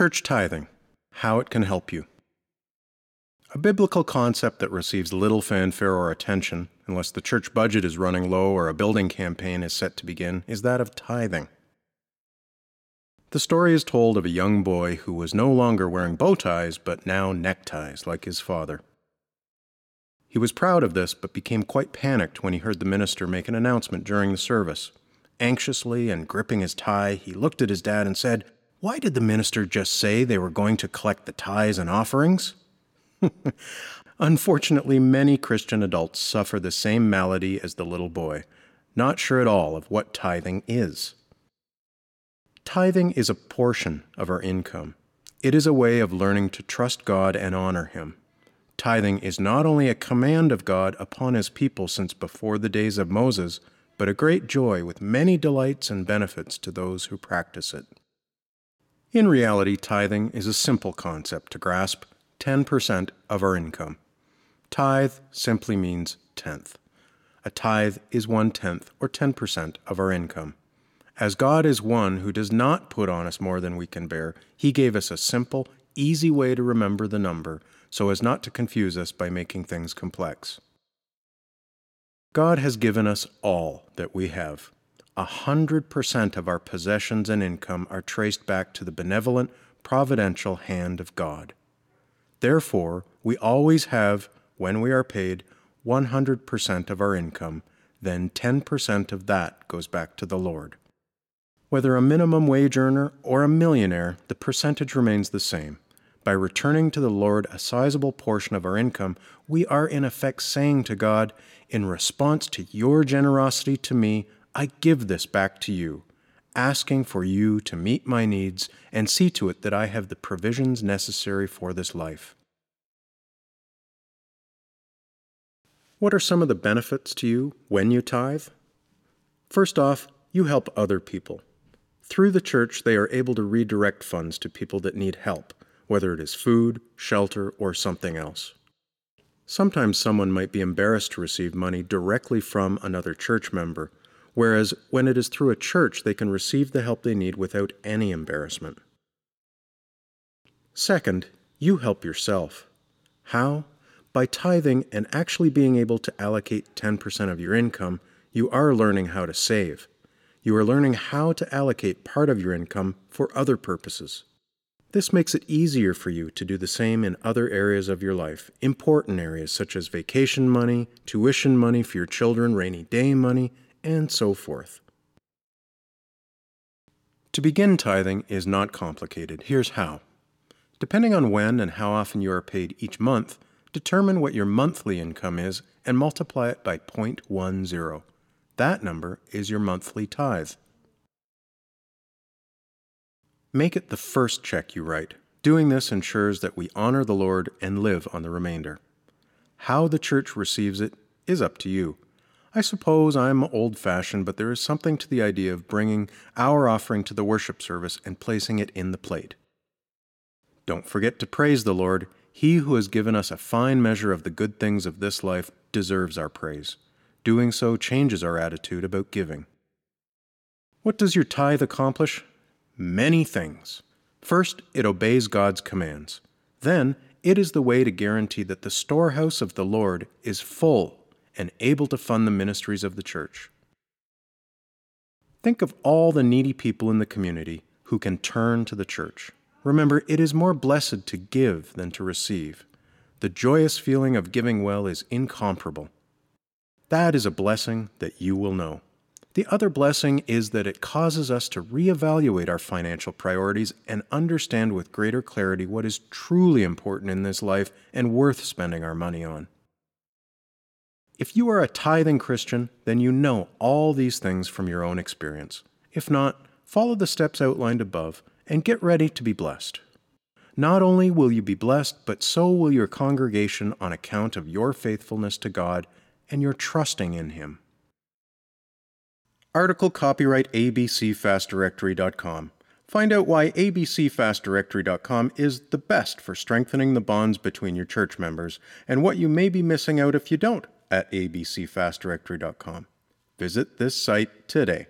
Church tithing How it can help you. A biblical concept that receives little fanfare or attention, unless the church budget is running low or a building campaign is set to begin, is that of tithing. The story is told of a young boy who was no longer wearing bow ties, but now neckties, like his father. He was proud of this, but became quite panicked when he heard the minister make an announcement during the service. Anxiously and gripping his tie, he looked at his dad and said, Why did the minister just say they were going to collect the tithes and offerings? Unfortunately, many Christian adults suffer the same malady as the little boy, not sure at all of what tithing is. Tithing is a portion of our income. It is a way of learning to trust God and honor Him. Tithing is not only a command of God upon His people since before the days of Moses, but a great joy with many delights and benefits to those who practice it. In reality, tithing is a simple concept to grasp 10% of our income. Tithe simply means tenth. A tithe is one tenth or 10% of our income. As God is one who does not put on us more than we can bear, He gave us a simple, easy way to remember the number so as not to confuse us by making things complex. God has given us all that we have. A hundred percent of our possessions and income are traced back to the benevolent, providential hand of God. Therefore, we always have, when we are paid, 100% of our income, then 10% of that goes back to the Lord. Whether a minimum wage earner or a millionaire, the percentage remains the same. By returning to the Lord a sizable portion of our income, we are in effect saying to God, In response to your generosity to me, I give this back to you, asking for you to meet my needs and see to it that I have the provisions necessary for this life. What are some of the benefits to you when you tithe? First off, you help other people. Through the church, they are able to redirect funds to people that need help, whether it is food, shelter, or something else. Sometimes someone might be embarrassed to receive money directly from another church member, whereas when it is through a church, they can receive the help they need without any embarrassment. Second, you help yourself. How? By tithing and actually being able to allocate 10% of your income, you are learning how to save you are learning how to allocate part of your income for other purposes. This makes it easier for you to do the same in other areas of your life, important areas such as vacation money, tuition money for your children, rainy day money, and so forth. To begin tithing is not complicated. Here's how. Depending on when and how often you are paid each month, determine what your monthly income is and multiply it by 0.10. That number is your monthly tithe. Make it the first check you write. Doing this ensures that we honor the Lord and live on the remainder. How the church receives it is up to you. I suppose I'm old fashioned, but there is something to the idea of bringing our offering to the worship service and placing it in the plate. Don't forget to praise the Lord. He who has given us a fine measure of the good things of this life deserves our praise. Doing so changes our attitude about giving. What does your tithe accomplish? Many things. First, it obeys God's commands. Then, it is the way to guarantee that the storehouse of the Lord is full and able to fund the ministries of the church. Think of all the needy people in the community who can turn to the church. Remember, it is more blessed to give than to receive. The joyous feeling of giving well is incomparable. That is a blessing that you will know. The other blessing is that it causes us to reevaluate our financial priorities and understand with greater clarity what is truly important in this life and worth spending our money on. If you are a tithing Christian, then you know all these things from your own experience. If not, follow the steps outlined above and get ready to be blessed. Not only will you be blessed, but so will your congregation on account of your faithfulness to God and you're trusting in Him. Article copyright abcfastdirectory.com. Find out why abcfastdirectory.com is the best for strengthening the bonds between your church members and what you may be missing out if you don't at abcfastdirectory.com. Visit this site today.